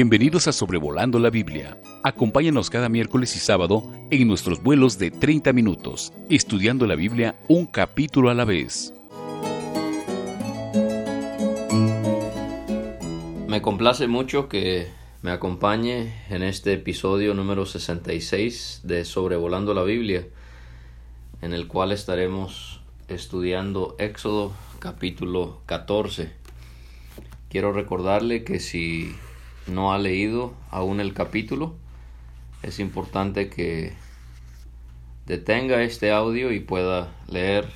Bienvenidos a Sobrevolando la Biblia. Acompáñanos cada miércoles y sábado en nuestros vuelos de 30 minutos, estudiando la Biblia un capítulo a la vez. Me complace mucho que me acompañe en este episodio número 66 de Sobrevolando la Biblia, en el cual estaremos estudiando Éxodo capítulo 14. Quiero recordarle que si no ha leído aún el capítulo, es importante que detenga este audio y pueda leer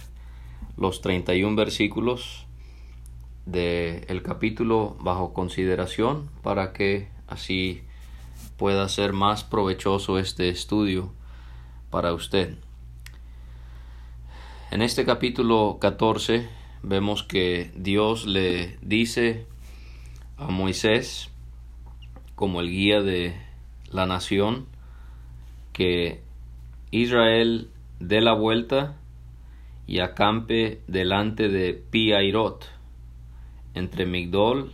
los 31 versículos del el capítulo bajo consideración para que así pueda ser más provechoso este estudio para usted. En este capítulo 14 vemos que Dios le dice a Moisés como el guía de la nación que Israel dé la vuelta y acampe delante de Piairot, entre Migdol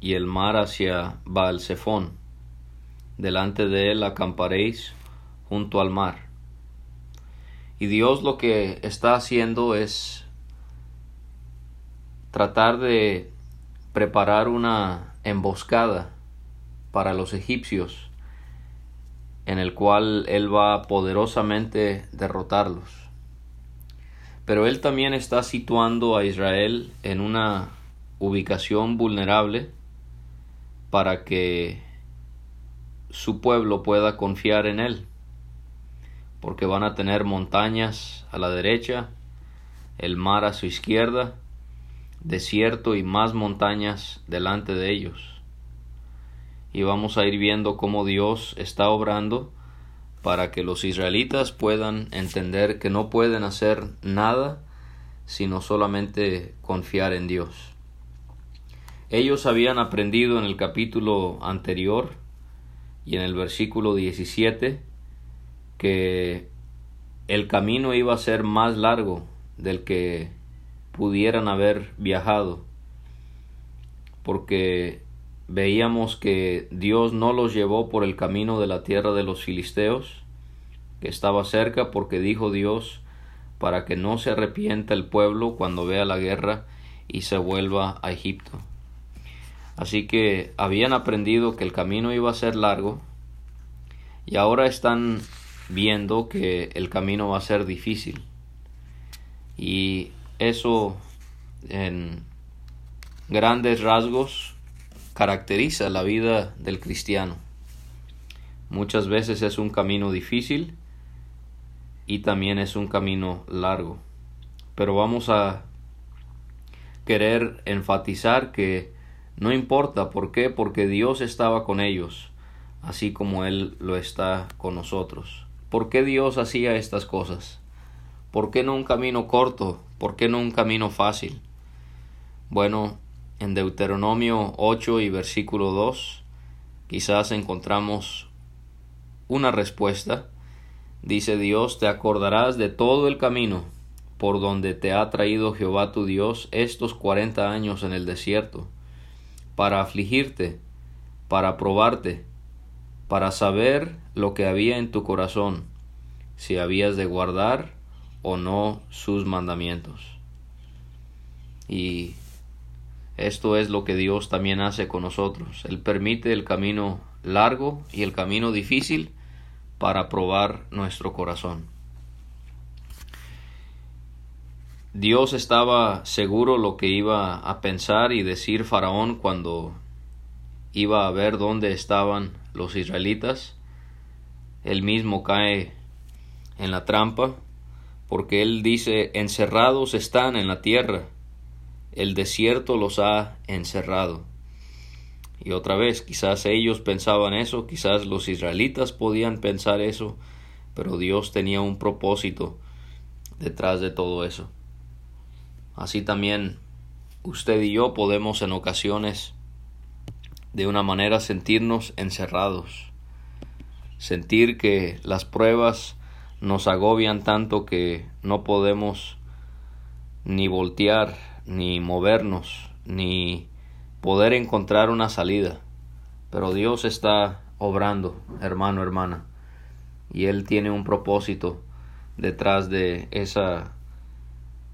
y el mar hacia Baal-Zephón. Delante de él acamparéis junto al mar. Y Dios lo que está haciendo es tratar de preparar una emboscada para los egipcios, en el cual él va poderosamente derrotarlos. Pero él también está situando a Israel en una ubicación vulnerable para que su pueblo pueda confiar en él, porque van a tener montañas a la derecha, el mar a su izquierda, desierto y más montañas delante de ellos y vamos a ir viendo cómo Dios está obrando para que los israelitas puedan entender que no pueden hacer nada sino solamente confiar en Dios. Ellos habían aprendido en el capítulo anterior y en el versículo 17 que el camino iba a ser más largo del que pudieran haber viajado porque veíamos que Dios no los llevó por el camino de la tierra de los filisteos, que estaba cerca, porque dijo Dios, para que no se arrepienta el pueblo cuando vea la guerra y se vuelva a Egipto. Así que habían aprendido que el camino iba a ser largo y ahora están viendo que el camino va a ser difícil. Y eso en grandes rasgos caracteriza la vida del cristiano. Muchas veces es un camino difícil y también es un camino largo. Pero vamos a querer enfatizar que no importa por qué, porque Dios estaba con ellos, así como Él lo está con nosotros. ¿Por qué Dios hacía estas cosas? ¿Por qué no un camino corto? ¿Por qué no un camino fácil? Bueno, en Deuteronomio 8 y versículo 2 quizás encontramos una respuesta. Dice Dios, te acordarás de todo el camino por donde te ha traído Jehová tu Dios estos cuarenta años en el desierto, para afligirte, para probarte, para saber lo que había en tu corazón, si habías de guardar o no sus mandamientos. Y esto es lo que Dios también hace con nosotros. Él permite el camino largo y el camino difícil para probar nuestro corazón. Dios estaba seguro lo que iba a pensar y decir Faraón cuando iba a ver dónde estaban los israelitas. Él mismo cae en la trampa porque él dice encerrados están en la tierra el desierto los ha encerrado. Y otra vez, quizás ellos pensaban eso, quizás los israelitas podían pensar eso, pero Dios tenía un propósito detrás de todo eso. Así también usted y yo podemos en ocasiones de una manera sentirnos encerrados, sentir que las pruebas nos agobian tanto que no podemos ni voltear ni movernos, ni poder encontrar una salida. Pero Dios está obrando, hermano, hermana, y Él tiene un propósito detrás de esa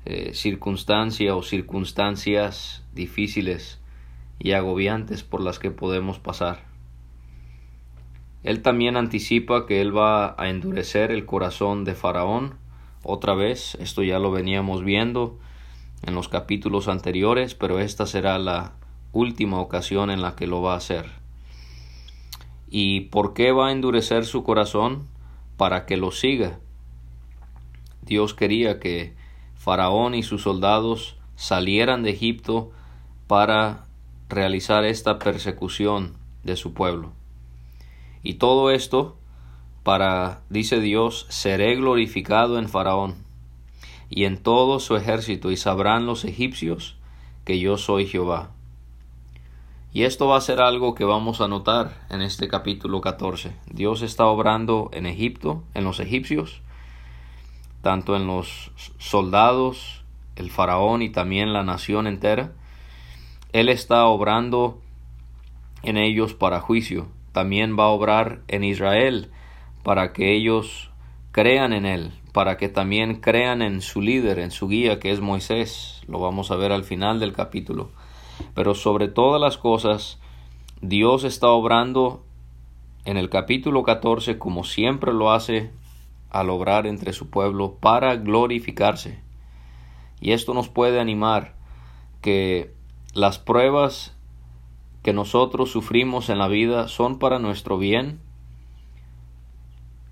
eh, circunstancia o circunstancias difíciles y agobiantes por las que podemos pasar. Él también anticipa que Él va a endurecer el corazón de Faraón otra vez, esto ya lo veníamos viendo en los capítulos anteriores, pero esta será la última ocasión en la que lo va a hacer. ¿Y por qué va a endurecer su corazón? Para que lo siga. Dios quería que Faraón y sus soldados salieran de Egipto para realizar esta persecución de su pueblo. Y todo esto para, dice Dios, seré glorificado en Faraón y en todo su ejército, y sabrán los egipcios que yo soy Jehová. Y esto va a ser algo que vamos a notar en este capítulo 14. Dios está obrando en Egipto, en los egipcios, tanto en los soldados, el faraón y también la nación entera. Él está obrando en ellos para juicio. También va a obrar en Israel para que ellos crean en Él, para que también crean en su líder, en su guía, que es Moisés. Lo vamos a ver al final del capítulo. Pero sobre todas las cosas, Dios está obrando en el capítulo 14 como siempre lo hace al obrar entre su pueblo para glorificarse. Y esto nos puede animar que las pruebas que nosotros sufrimos en la vida son para nuestro bien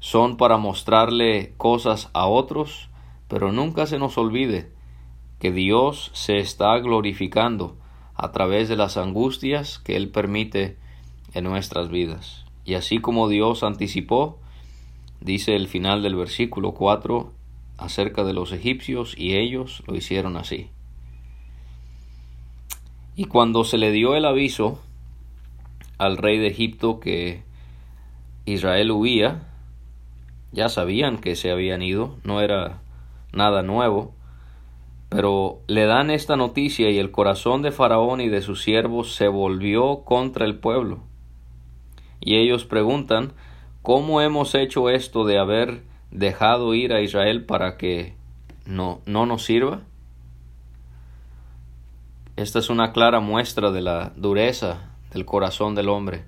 son para mostrarle cosas a otros, pero nunca se nos olvide que Dios se está glorificando a través de las angustias que Él permite en nuestras vidas. Y así como Dios anticipó, dice el final del versículo 4 acerca de los egipcios y ellos lo hicieron así. Y cuando se le dio el aviso al rey de Egipto que Israel huía, ya sabían que se habían ido, no era nada nuevo, pero le dan esta noticia y el corazón de Faraón y de sus siervos se volvió contra el pueblo. Y ellos preguntan, ¿cómo hemos hecho esto de haber dejado ir a Israel para que no, no nos sirva? Esta es una clara muestra de la dureza del corazón del hombre.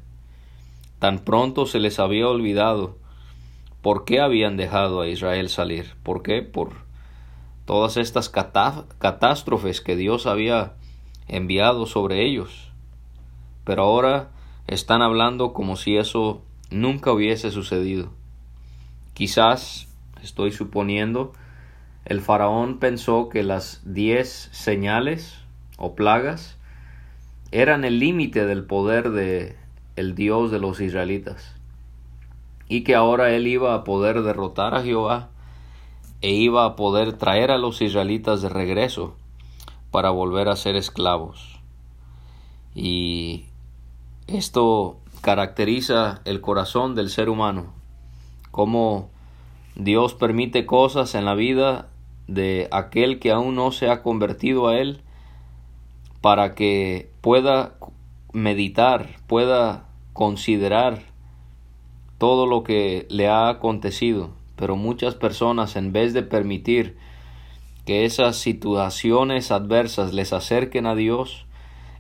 Tan pronto se les había olvidado ¿Por qué habían dejado a Israel salir? ¿Por qué? Por todas estas catástrofes que Dios había enviado sobre ellos. Pero ahora están hablando como si eso nunca hubiese sucedido. Quizás, estoy suponiendo, el faraón pensó que las diez señales o plagas eran el límite del poder de el Dios de los israelitas y que ahora él iba a poder derrotar a Jehová e iba a poder traer a los israelitas de regreso para volver a ser esclavos. Y esto caracteriza el corazón del ser humano, cómo Dios permite cosas en la vida de aquel que aún no se ha convertido a Él para que pueda meditar, pueda considerar todo lo que le ha acontecido, pero muchas personas en vez de permitir que esas situaciones adversas les acerquen a Dios,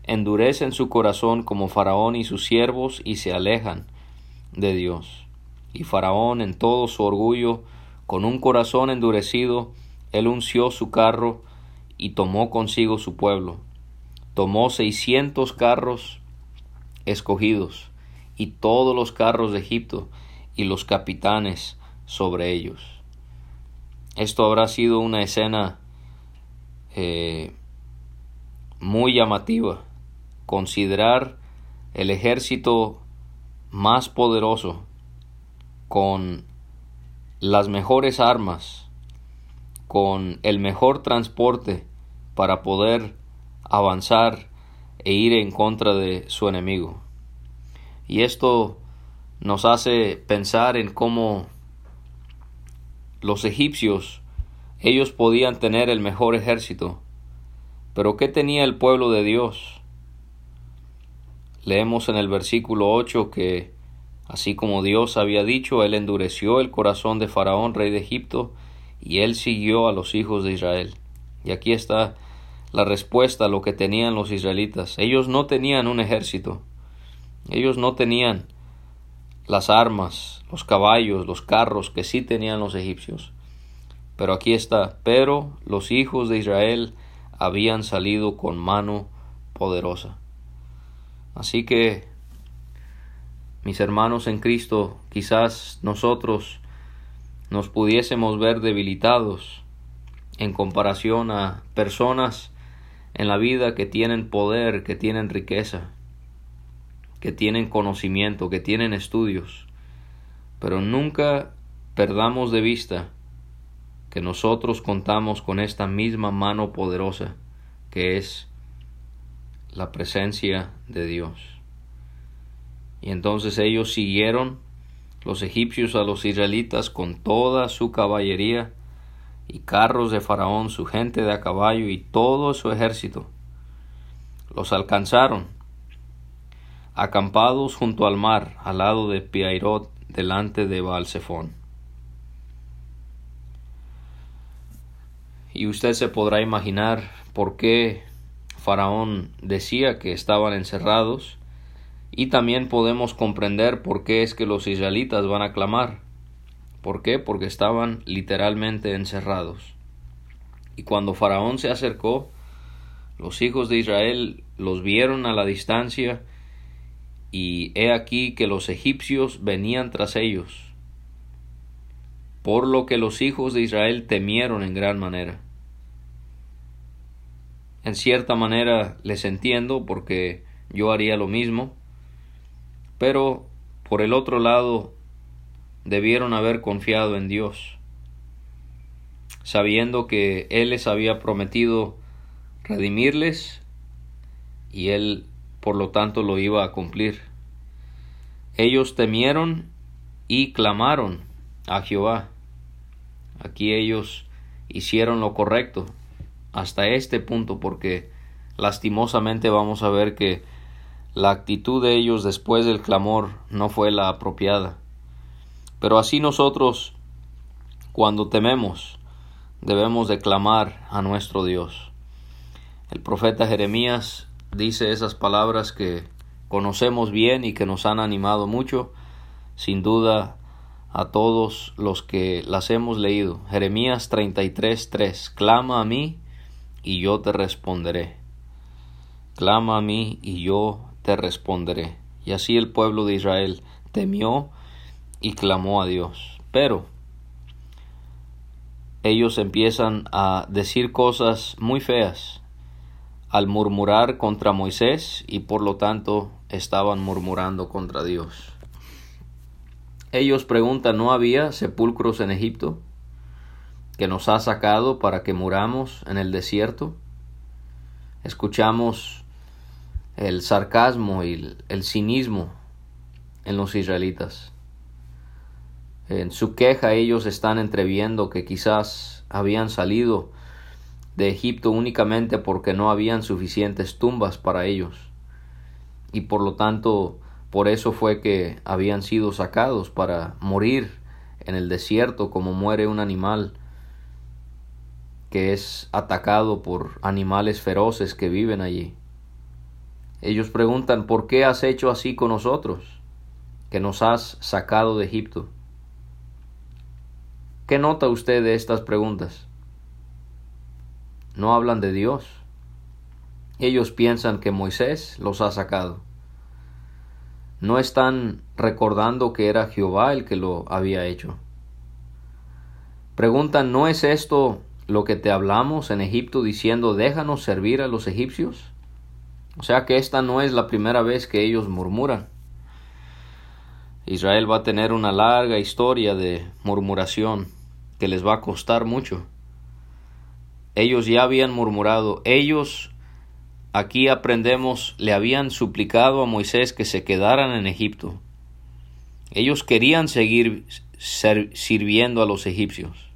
endurecen su corazón como Faraón y sus siervos y se alejan de Dios. Y Faraón en todo su orgullo, con un corazón endurecido, él unció su carro y tomó consigo su pueblo. Tomó seiscientos carros escogidos y todos los carros de Egipto y los capitanes sobre ellos. Esto habrá sido una escena eh, muy llamativa. Considerar el ejército más poderoso con las mejores armas, con el mejor transporte para poder avanzar e ir en contra de su enemigo. Y esto nos hace pensar en cómo los egipcios, ellos podían tener el mejor ejército, pero ¿qué tenía el pueblo de Dios? leemos en el versículo 8 que así como Dios había dicho, él endureció el corazón de Faraón, rey de Egipto, y él siguió a los hijos de Israel. Y aquí está la respuesta a lo que tenían los israelitas. Ellos no tenían un ejército. Ellos no tenían las armas, los caballos, los carros que sí tenían los egipcios. Pero aquí está, pero los hijos de Israel habían salido con mano poderosa. Así que, mis hermanos en Cristo, quizás nosotros nos pudiésemos ver debilitados en comparación a personas en la vida que tienen poder, que tienen riqueza, que tienen conocimiento, que tienen estudios, pero nunca perdamos de vista que nosotros contamos con esta misma mano poderosa que es la presencia de Dios. Y entonces ellos siguieron los egipcios a los israelitas con toda su caballería y carros de Faraón, su gente de a caballo y todo su ejército. Los alcanzaron, acampados junto al mar, al lado de Piairot, delante de Baalsefón. Y usted se podrá imaginar por qué Faraón decía que estaban encerrados, y también podemos comprender por qué es que los israelitas van a clamar. ¿Por qué? Porque estaban literalmente encerrados. Y cuando Faraón se acercó, los hijos de Israel los vieron a la distancia y he aquí que los egipcios venían tras ellos, por lo que los hijos de Israel temieron en gran manera. En cierta manera les entiendo porque yo haría lo mismo, pero por el otro lado debieron haber confiado en Dios, sabiendo que Él les había prometido redimirles y Él por lo tanto lo iba a cumplir. Ellos temieron y clamaron a Jehová. Aquí ellos hicieron lo correcto hasta este punto porque lastimosamente vamos a ver que la actitud de ellos después del clamor no fue la apropiada. Pero así nosotros, cuando tememos, debemos de clamar a nuestro Dios. El profeta Jeremías dice esas palabras que conocemos bien y que nos han animado mucho, sin duda a todos los que las hemos leído. Jeremías 33:3 Clama a mí y yo te responderé. Clama a mí y yo te responderé. Y así el pueblo de Israel temió y clamó a Dios. Pero ellos empiezan a decir cosas muy feas al murmurar contra Moisés y por lo tanto estaban murmurando contra Dios. Ellos preguntan, ¿no había sepulcros en Egipto que nos ha sacado para que muramos en el desierto? Escuchamos el sarcasmo y el cinismo en los israelitas. En su queja ellos están entreviendo que quizás habían salido de Egipto únicamente porque no habían suficientes tumbas para ellos y por lo tanto por eso fue que habían sido sacados para morir en el desierto como muere un animal que es atacado por animales feroces que viven allí. Ellos preguntan ¿por qué has hecho así con nosotros? que nos has sacado de Egipto. ¿Qué nota usted de estas preguntas? No hablan de Dios. Ellos piensan que Moisés los ha sacado. No están recordando que era Jehová el que lo había hecho. Preguntan, ¿no es esto lo que te hablamos en Egipto diciendo déjanos servir a los egipcios? O sea que esta no es la primera vez que ellos murmuran. Israel va a tener una larga historia de murmuración que les va a costar mucho. Ellos ya habían murmurado, ellos aquí aprendemos, le habían suplicado a Moisés que se quedaran en Egipto. Ellos querían seguir sirviendo a los egipcios,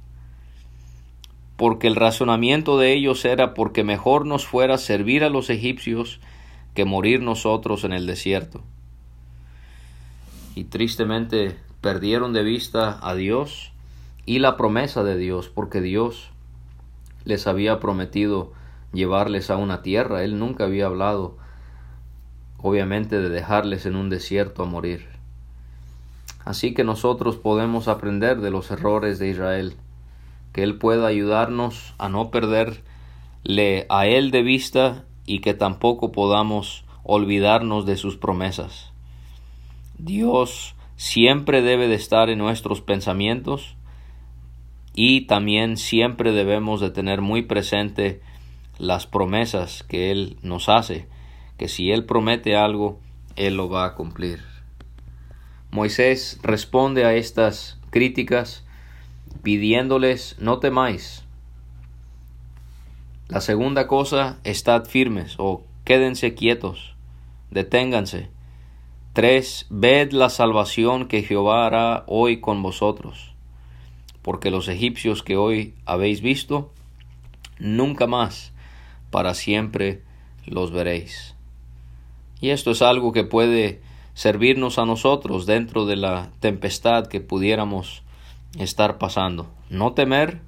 porque el razonamiento de ellos era porque mejor nos fuera servir a los egipcios que morir nosotros en el desierto. Y tristemente perdieron de vista a Dios y la promesa de Dios, porque Dios les había prometido llevarles a una tierra. Él nunca había hablado, obviamente, de dejarles en un desierto a morir. Así que nosotros podemos aprender de los errores de Israel, que Él pueda ayudarnos a no perderle a Él de vista y que tampoco podamos olvidarnos de sus promesas. Dios siempre debe de estar en nuestros pensamientos y también siempre debemos de tener muy presente las promesas que Él nos hace, que si Él promete algo, Él lo va a cumplir. Moisés responde a estas críticas pidiéndoles no temáis. La segunda cosa, estad firmes o quédense quietos, deténganse. Tres, ved la salvación que Jehová hará hoy con vosotros, porque los egipcios que hoy habéis visto, nunca más, para siempre los veréis. Y esto es algo que puede servirnos a nosotros dentro de la tempestad que pudiéramos estar pasando. No temer,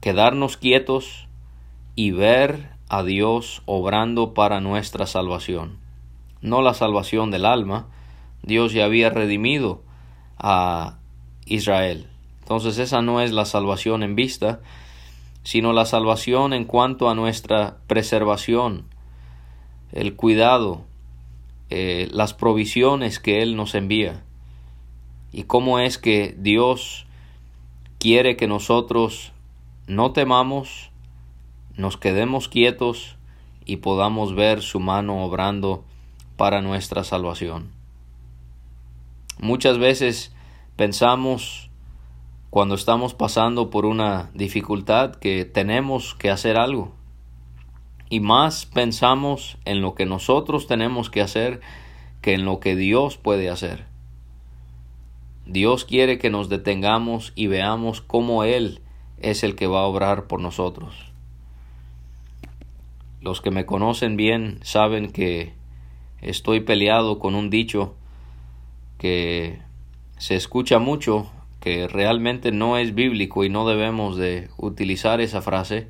quedarnos quietos y ver a Dios obrando para nuestra salvación. No la salvación del alma, Dios ya había redimido a Israel. Entonces esa no es la salvación en vista, sino la salvación en cuanto a nuestra preservación, el cuidado, eh, las provisiones que Él nos envía y cómo es que Dios quiere que nosotros no temamos, nos quedemos quietos y podamos ver su mano obrando para nuestra salvación. Muchas veces pensamos cuando estamos pasando por una dificultad que tenemos que hacer algo. Y más pensamos en lo que nosotros tenemos que hacer que en lo que Dios puede hacer. Dios quiere que nos detengamos y veamos cómo Él es el que va a obrar por nosotros. Los que me conocen bien saben que estoy peleado con un dicho que se escucha mucho, que realmente no es bíblico y no debemos de utilizar esa frase.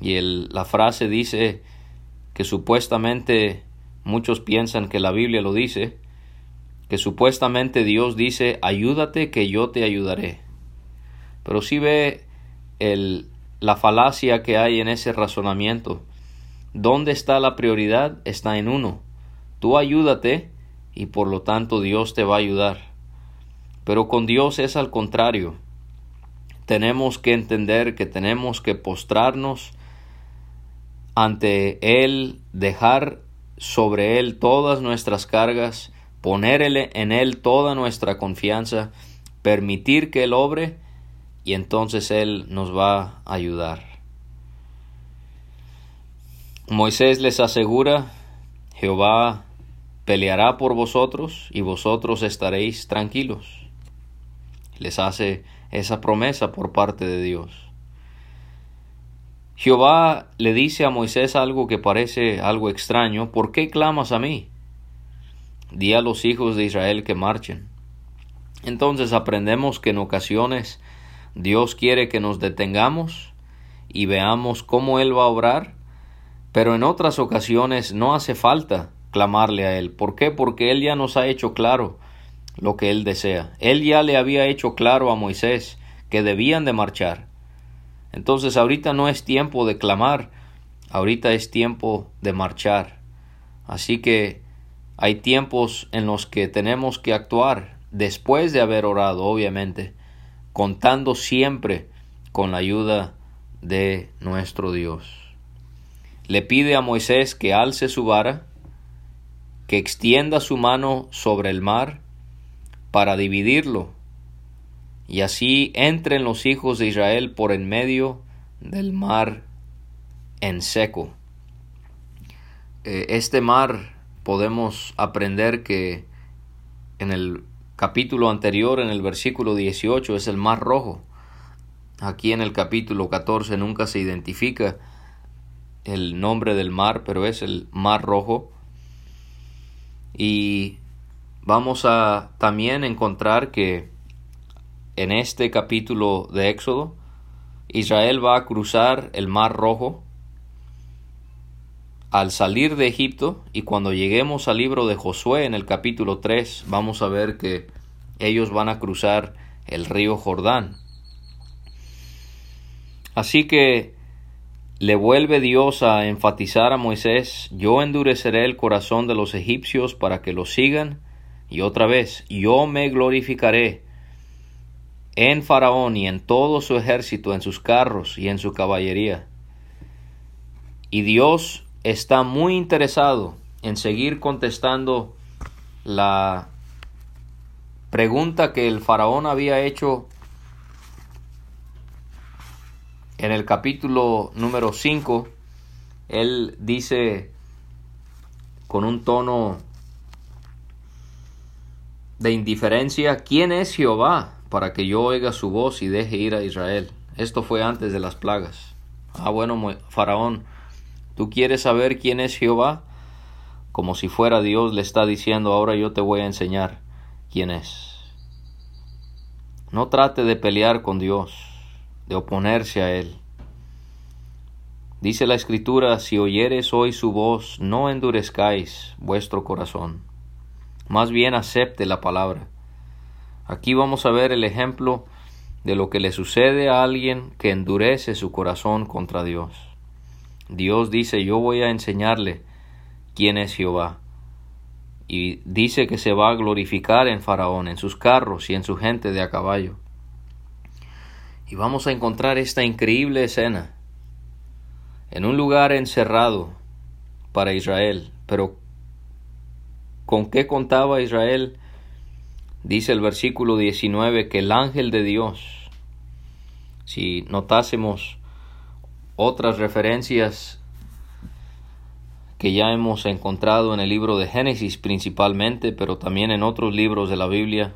Y el, la frase dice que supuestamente muchos piensan que la Biblia lo dice, que supuestamente Dios dice, ayúdate que yo te ayudaré. Pero si ve el, la falacia que hay en ese razonamiento. ¿Dónde está la prioridad? Está en uno. Tú ayúdate y por lo tanto Dios te va a ayudar. Pero con Dios es al contrario. Tenemos que entender que tenemos que postrarnos ante Él, dejar sobre Él todas nuestras cargas poner en Él toda nuestra confianza, permitir que Él obre y entonces Él nos va a ayudar. Moisés les asegura, Jehová peleará por vosotros y vosotros estaréis tranquilos. Les hace esa promesa por parte de Dios. Jehová le dice a Moisés algo que parece algo extraño, ¿por qué clamas a mí? di a los hijos de Israel que marchen. Entonces aprendemos que en ocasiones Dios quiere que nos detengamos y veamos cómo Él va a obrar, pero en otras ocasiones no hace falta clamarle a Él. ¿Por qué? Porque Él ya nos ha hecho claro lo que Él desea. Él ya le había hecho claro a Moisés que debían de marchar. Entonces ahorita no es tiempo de clamar, ahorita es tiempo de marchar. Así que hay tiempos en los que tenemos que actuar después de haber orado, obviamente, contando siempre con la ayuda de nuestro Dios. Le pide a Moisés que alce su vara, que extienda su mano sobre el mar para dividirlo, y así entren los hijos de Israel por en medio del mar en seco. Eh, este mar podemos aprender que en el capítulo anterior, en el versículo 18, es el mar rojo. Aquí en el capítulo 14 nunca se identifica el nombre del mar, pero es el Mar Rojo. Y vamos a también encontrar que en este capítulo de Éxodo, Israel va a cruzar el Mar Rojo al salir de Egipto y cuando lleguemos al libro de Josué en el capítulo 3 vamos a ver que ellos van a cruzar el río Jordán. Así que le vuelve Dios a enfatizar a Moisés, yo endureceré el corazón de los egipcios para que lo sigan, y otra vez, yo me glorificaré en Faraón y en todo su ejército, en sus carros y en su caballería. Y Dios está muy interesado en seguir contestando la pregunta que el faraón había hecho en el capítulo número 5. Él dice con un tono de indiferencia, ¿quién es Jehová para que yo oiga su voz y deje ir a Israel? Esto fue antes de las plagas. Ah, bueno, Faraón, ¿Tú quieres saber quién es Jehová? Como si fuera Dios le está diciendo, ahora yo te voy a enseñar quién es. No trate de pelear con Dios, de oponerse a Él. Dice la Escritura, si oyeres hoy su voz, no endurezcáis vuestro corazón. Más bien acepte la palabra. Aquí vamos a ver el ejemplo de lo que le sucede a alguien que endurece su corazón contra Dios. Dios dice, yo voy a enseñarle quién es Jehová. Y dice que se va a glorificar en Faraón, en sus carros y en su gente de a caballo. Y vamos a encontrar esta increíble escena en un lugar encerrado para Israel. Pero ¿con qué contaba Israel? Dice el versículo 19 que el ángel de Dios, si notásemos otras referencias que ya hemos encontrado en el libro de Génesis principalmente, pero también en otros libros de la Biblia,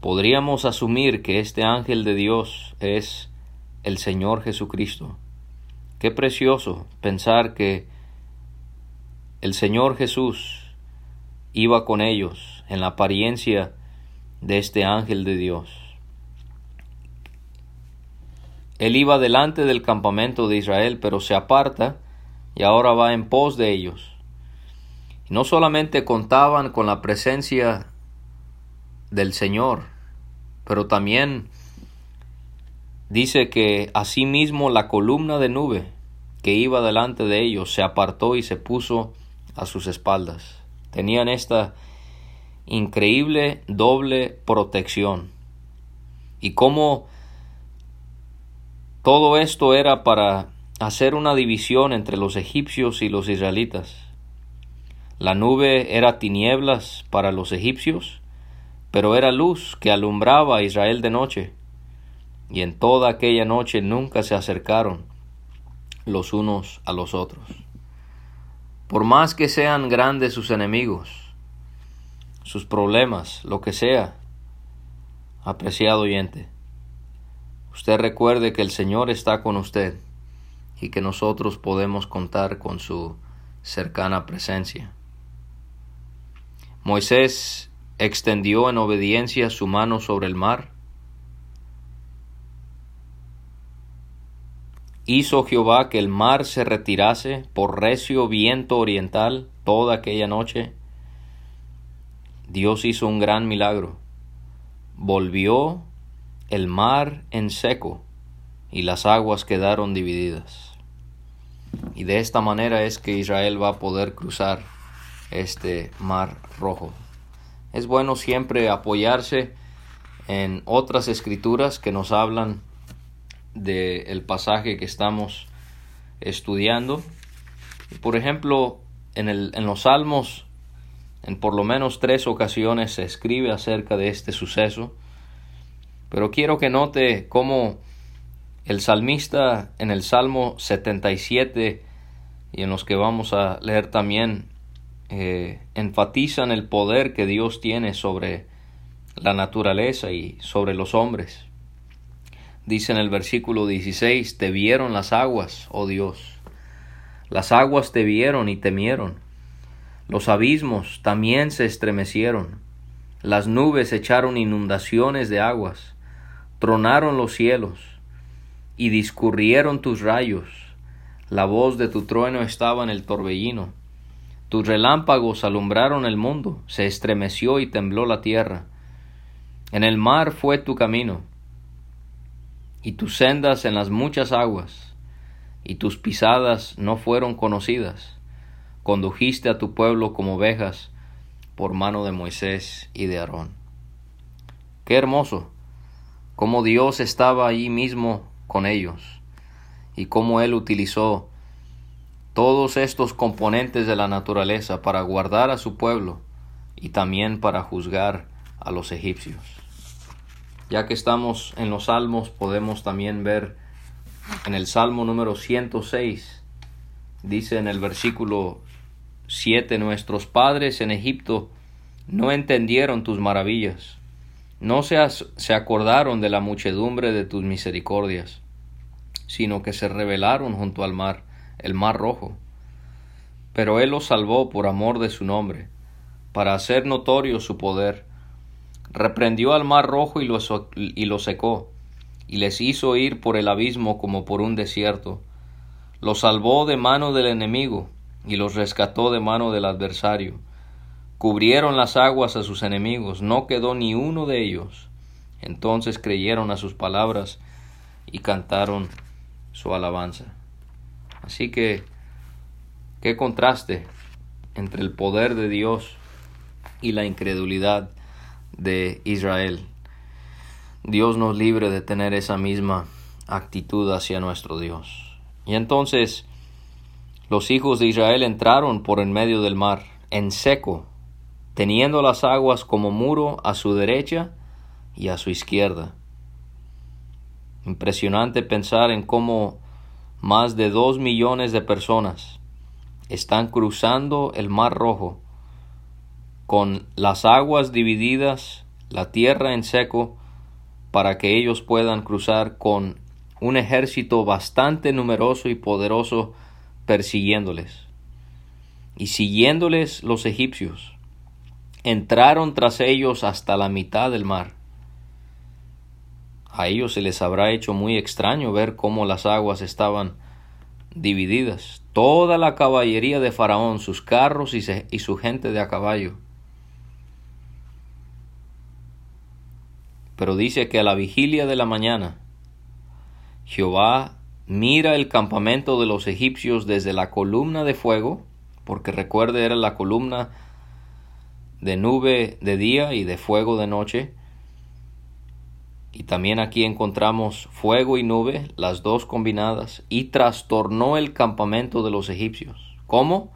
podríamos asumir que este ángel de Dios es el Señor Jesucristo. Qué precioso pensar que el Señor Jesús iba con ellos en la apariencia de este ángel de Dios. Él iba delante del campamento de Israel, pero se aparta y ahora va en pos de ellos. No solamente contaban con la presencia del Señor, pero también dice que asimismo la columna de nube que iba delante de ellos se apartó y se puso a sus espaldas. Tenían esta increíble doble protección. Y cómo todo esto era para hacer una división entre los egipcios y los israelitas. La nube era tinieblas para los egipcios, pero era luz que alumbraba a Israel de noche, y en toda aquella noche nunca se acercaron los unos a los otros. Por más que sean grandes sus enemigos, sus problemas, lo que sea, apreciado oyente, Usted recuerde que el Señor está con usted y que nosotros podemos contar con su cercana presencia. Moisés extendió en obediencia su mano sobre el mar. Hizo Jehová que el mar se retirase por recio viento oriental toda aquella noche. Dios hizo un gran milagro. Volvió el mar en seco y las aguas quedaron divididas. Y de esta manera es que Israel va a poder cruzar este mar rojo. Es bueno siempre apoyarse en otras escrituras que nos hablan del pasaje que estamos estudiando. Por ejemplo, en, el, en los Salmos, en por lo menos tres ocasiones se escribe acerca de este suceso pero quiero que note cómo el salmista en el Salmo 77 y en los que vamos a leer también eh, enfatizan el poder que Dios tiene sobre la naturaleza y sobre los hombres. Dice en el versículo 16, te vieron las aguas, oh Dios, Las aguas te vieron y temieron. Los abismos también se estremecieron. Las nubes echaron inundaciones de aguas. Tronaron los cielos y discurrieron tus rayos. La voz de tu trueno estaba en el torbellino. Tus relámpagos alumbraron el mundo, se estremeció y tembló la tierra. En el mar fue tu camino, y tus sendas en las muchas aguas, y tus pisadas no fueron conocidas. Condujiste a tu pueblo como ovejas por mano de Moisés y de Aarón. Qué hermoso, cómo Dios estaba allí mismo con ellos, y cómo Él utilizó todos estos componentes de la naturaleza para guardar a su pueblo y también para juzgar a los egipcios. Ya que estamos en los salmos, podemos también ver en el salmo número 106, dice en el versículo 7, nuestros padres en Egipto no entendieron tus maravillas, no se, se acordaron de la muchedumbre de tus misericordias, sino que se rebelaron junto al mar el mar rojo. Pero él los salvó por amor de su nombre, para hacer notorio su poder. Reprendió al mar rojo y lo, y lo secó, y les hizo ir por el abismo como por un desierto. Los salvó de mano del enemigo, y los rescató de mano del adversario. Cubrieron las aguas a sus enemigos, no quedó ni uno de ellos. Entonces creyeron a sus palabras y cantaron su alabanza. Así que, qué contraste entre el poder de Dios y la incredulidad de Israel. Dios nos libre de tener esa misma actitud hacia nuestro Dios. Y entonces los hijos de Israel entraron por en medio del mar, en seco, teniendo las aguas como muro a su derecha y a su izquierda. Impresionante pensar en cómo más de dos millones de personas están cruzando el Mar Rojo con las aguas divididas, la tierra en seco, para que ellos puedan cruzar con un ejército bastante numeroso y poderoso persiguiéndoles. Y siguiéndoles los egipcios, entraron tras ellos hasta la mitad del mar a ellos se les habrá hecho muy extraño ver cómo las aguas estaban divididas. Toda la caballería de Faraón, sus carros y, y su gente de a caballo. Pero dice que a la vigilia de la mañana, Jehová mira el campamento de los egipcios desde la columna de fuego, porque recuerde era la columna de nube de día y de fuego de noche, y también aquí encontramos fuego y nube, las dos combinadas, y trastornó el campamento de los egipcios. ¿Cómo?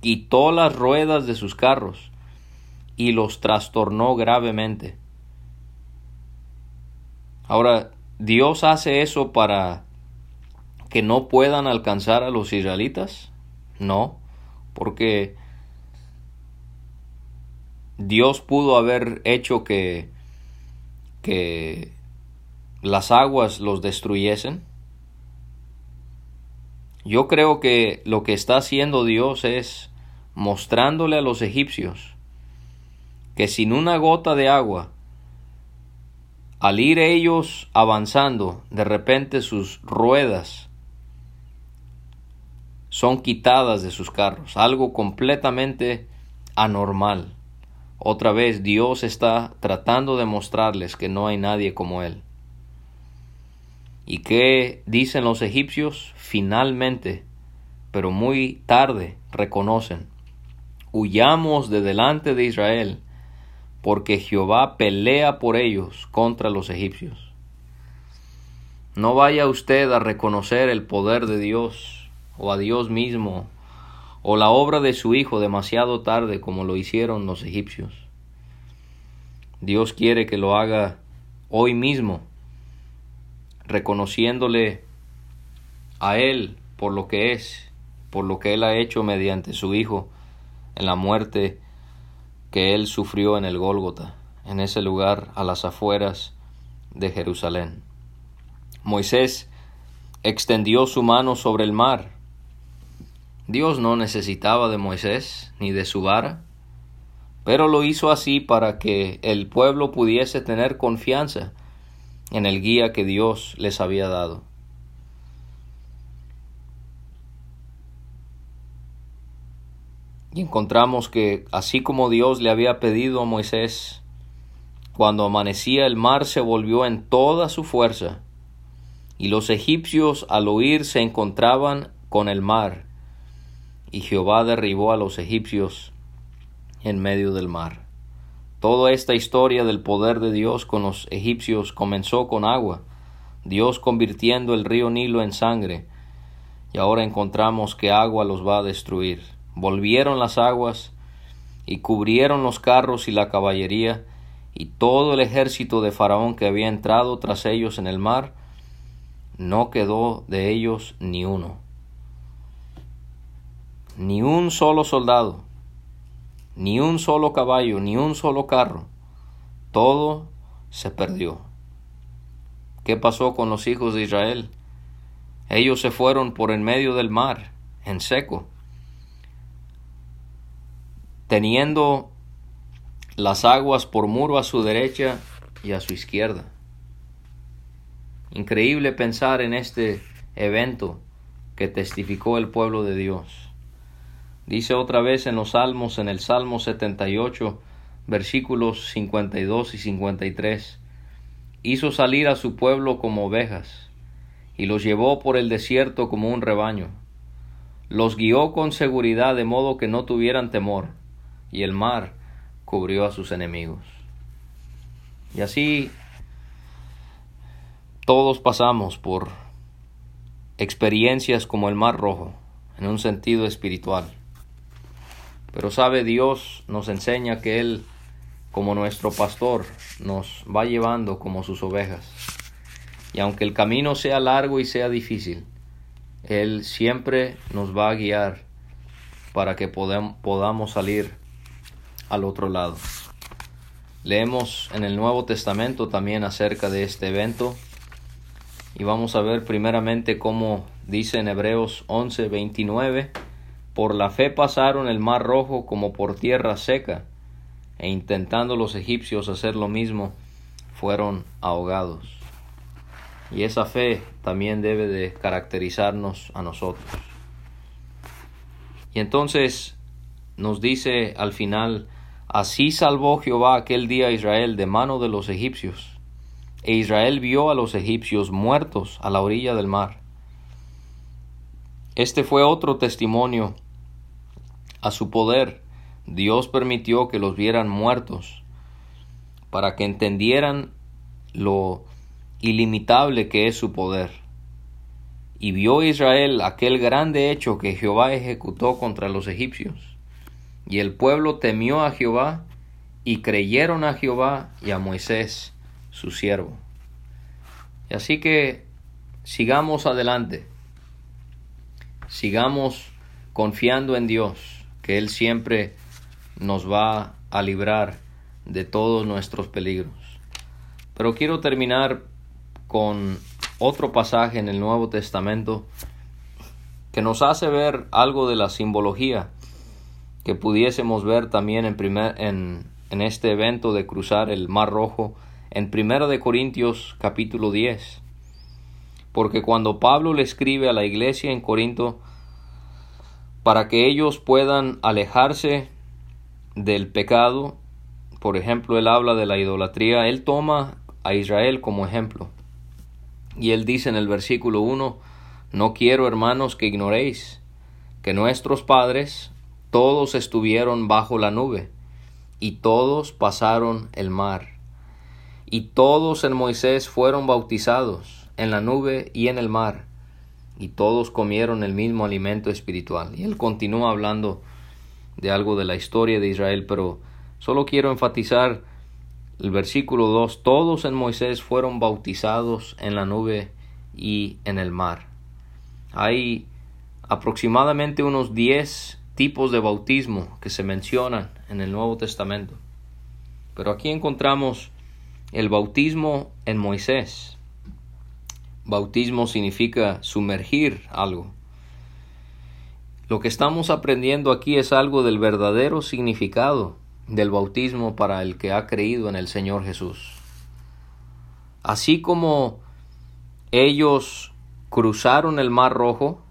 Quitó las ruedas de sus carros y los trastornó gravemente. Ahora, ¿Dios hace eso para que no puedan alcanzar a los israelitas? No, porque Dios pudo haber hecho que que las aguas los destruyesen? Yo creo que lo que está haciendo Dios es mostrándole a los egipcios que sin una gota de agua, al ir ellos avanzando, de repente sus ruedas son quitadas de sus carros, algo completamente anormal. Otra vez Dios está tratando de mostrarles que no hay nadie como Él. ¿Y qué dicen los egipcios? Finalmente, pero muy tarde, reconocen, huyamos de delante de Israel, porque Jehová pelea por ellos contra los egipcios. No vaya usted a reconocer el poder de Dios o a Dios mismo o la obra de su Hijo demasiado tarde como lo hicieron los egipcios. Dios quiere que lo haga hoy mismo, reconociéndole a Él por lo que es, por lo que Él ha hecho mediante su Hijo en la muerte que Él sufrió en el Gólgota, en ese lugar a las afueras de Jerusalén. Moisés extendió su mano sobre el mar Dios no necesitaba de Moisés ni de su vara, pero lo hizo así para que el pueblo pudiese tener confianza en el guía que Dios les había dado. Y encontramos que así como Dios le había pedido a Moisés, cuando amanecía el mar se volvió en toda su fuerza, y los egipcios al oír se encontraban con el mar, y Jehová derribó a los egipcios en medio del mar. Toda esta historia del poder de Dios con los egipcios comenzó con agua, Dios convirtiendo el río Nilo en sangre, y ahora encontramos que agua los va a destruir. Volvieron las aguas y cubrieron los carros y la caballería, y todo el ejército de Faraón que había entrado tras ellos en el mar, no quedó de ellos ni uno, ni un solo soldado ni un solo caballo, ni un solo carro. Todo se perdió. ¿Qué pasó con los hijos de Israel? Ellos se fueron por en medio del mar, en seco, teniendo las aguas por muro a su derecha y a su izquierda. Increíble pensar en este evento que testificó el pueblo de Dios. Dice otra vez en los Salmos, en el Salmo 78, versículos 52 y 53, hizo salir a su pueblo como ovejas, y los llevó por el desierto como un rebaño. Los guió con seguridad de modo que no tuvieran temor, y el mar cubrió a sus enemigos. Y así todos pasamos por experiencias como el mar rojo, en un sentido espiritual. Pero sabe Dios nos enseña que Él, como nuestro pastor, nos va llevando como sus ovejas. Y aunque el camino sea largo y sea difícil, Él siempre nos va a guiar para que podamos salir al otro lado. Leemos en el Nuevo Testamento también acerca de este evento y vamos a ver primeramente cómo dice en Hebreos 11, 29 por la fe pasaron el mar rojo como por tierra seca, e intentando los egipcios hacer lo mismo, fueron ahogados. Y esa fe también debe de caracterizarnos a nosotros. Y entonces nos dice al final, así salvó Jehová aquel día a Israel de mano de los egipcios. E Israel vio a los egipcios muertos a la orilla del mar. Este fue otro testimonio a su poder, Dios permitió que los vieran muertos, para que entendieran lo ilimitable que es su poder. Y vio Israel aquel grande hecho que Jehová ejecutó contra los egipcios. Y el pueblo temió a Jehová, y creyeron a Jehová y a Moisés, su siervo. Y así que sigamos adelante, sigamos confiando en Dios que Él siempre nos va a librar de todos nuestros peligros. Pero quiero terminar con otro pasaje en el Nuevo Testamento que nos hace ver algo de la simbología que pudiésemos ver también en, primer, en, en este evento de cruzar el Mar Rojo en 1 de Corintios capítulo 10. Porque cuando Pablo le escribe a la iglesia en Corinto, para que ellos puedan alejarse del pecado. Por ejemplo, él habla de la idolatría, él toma a Israel como ejemplo. Y él dice en el versículo 1, no quiero, hermanos, que ignoréis que nuestros padres todos estuvieron bajo la nube, y todos pasaron el mar, y todos en Moisés fueron bautizados en la nube y en el mar, y todos comieron el mismo alimento espiritual. Y él continúa hablando de algo de la historia de Israel, pero solo quiero enfatizar el versículo 2, todos en Moisés fueron bautizados en la nube y en el mar. Hay aproximadamente unos 10 tipos de bautismo que se mencionan en el Nuevo Testamento. Pero aquí encontramos el bautismo en Moisés, Bautismo significa sumergir algo. Lo que estamos aprendiendo aquí es algo del verdadero significado del bautismo para el que ha creído en el Señor Jesús. Así como ellos cruzaron el mar rojo,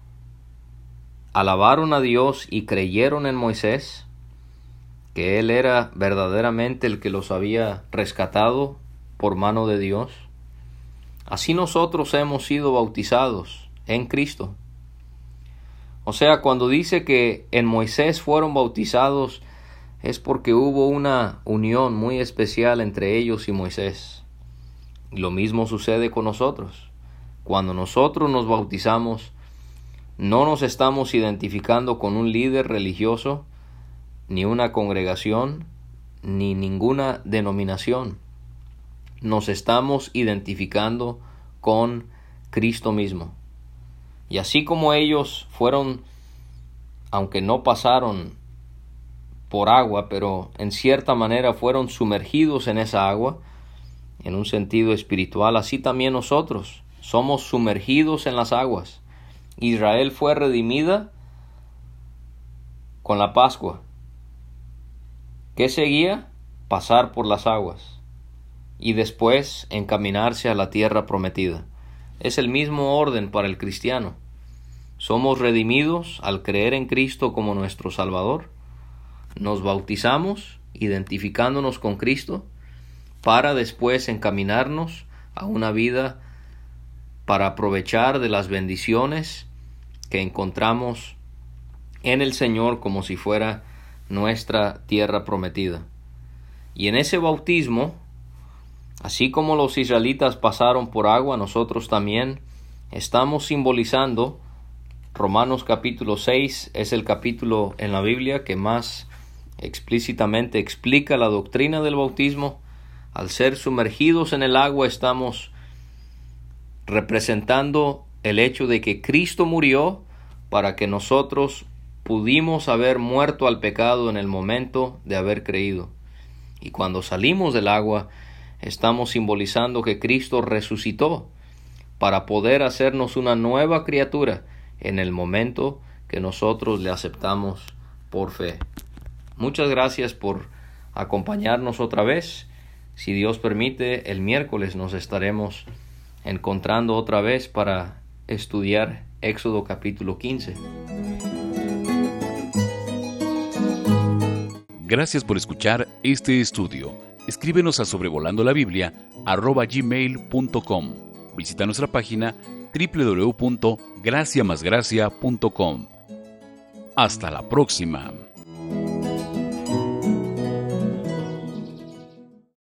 alabaron a Dios y creyeron en Moisés, que Él era verdaderamente el que los había rescatado por mano de Dios, así nosotros hemos sido bautizados en Cristo. O sea, cuando dice que en Moisés fueron bautizados, es porque hubo una unión muy especial entre ellos y Moisés. Lo mismo sucede con nosotros. Cuando nosotros nos bautizamos, no nos estamos identificando con un líder religioso, ni una congregación, ni ninguna denominación. Nos estamos identificando con Cristo mismo. Y así como ellos fueron, aunque no pasaron por agua, pero en cierta manera fueron sumergidos en esa agua, en un sentido espiritual, así también nosotros somos sumergidos en las aguas. Israel fue redimida con la Pascua. ¿Qué seguía? Pasar por las aguas y después encaminarse a la tierra prometida. Es el mismo orden para el cristiano. Somos redimidos al creer en Cristo como nuestro Salvador. Nos bautizamos identificándonos con Cristo para después encaminarnos a una vida para aprovechar de las bendiciones que encontramos en el Señor como si fuera nuestra tierra prometida. Y en ese bautismo, así como los israelitas pasaron por agua, nosotros también estamos simbolizando Romanos capítulo 6 es el capítulo en la Biblia que más explícitamente explica la doctrina del bautismo. Al ser sumergidos en el agua estamos representando el hecho de que Cristo murió para que nosotros pudimos haber muerto al pecado en el momento de haber creído. Y cuando salimos del agua, estamos simbolizando que Cristo resucitó para poder hacernos una nueva criatura en el momento que nosotros le aceptamos por fe. Muchas gracias por acompañarnos otra vez. Si Dios permite, el miércoles nos estaremos encontrando otra vez para estudiar Éxodo capítulo 15. Gracias por escuchar este estudio. Escríbenos a sobrevolando la Biblia gmail.com. Visita nuestra página www.graciamasgracia.com. Hasta la próxima.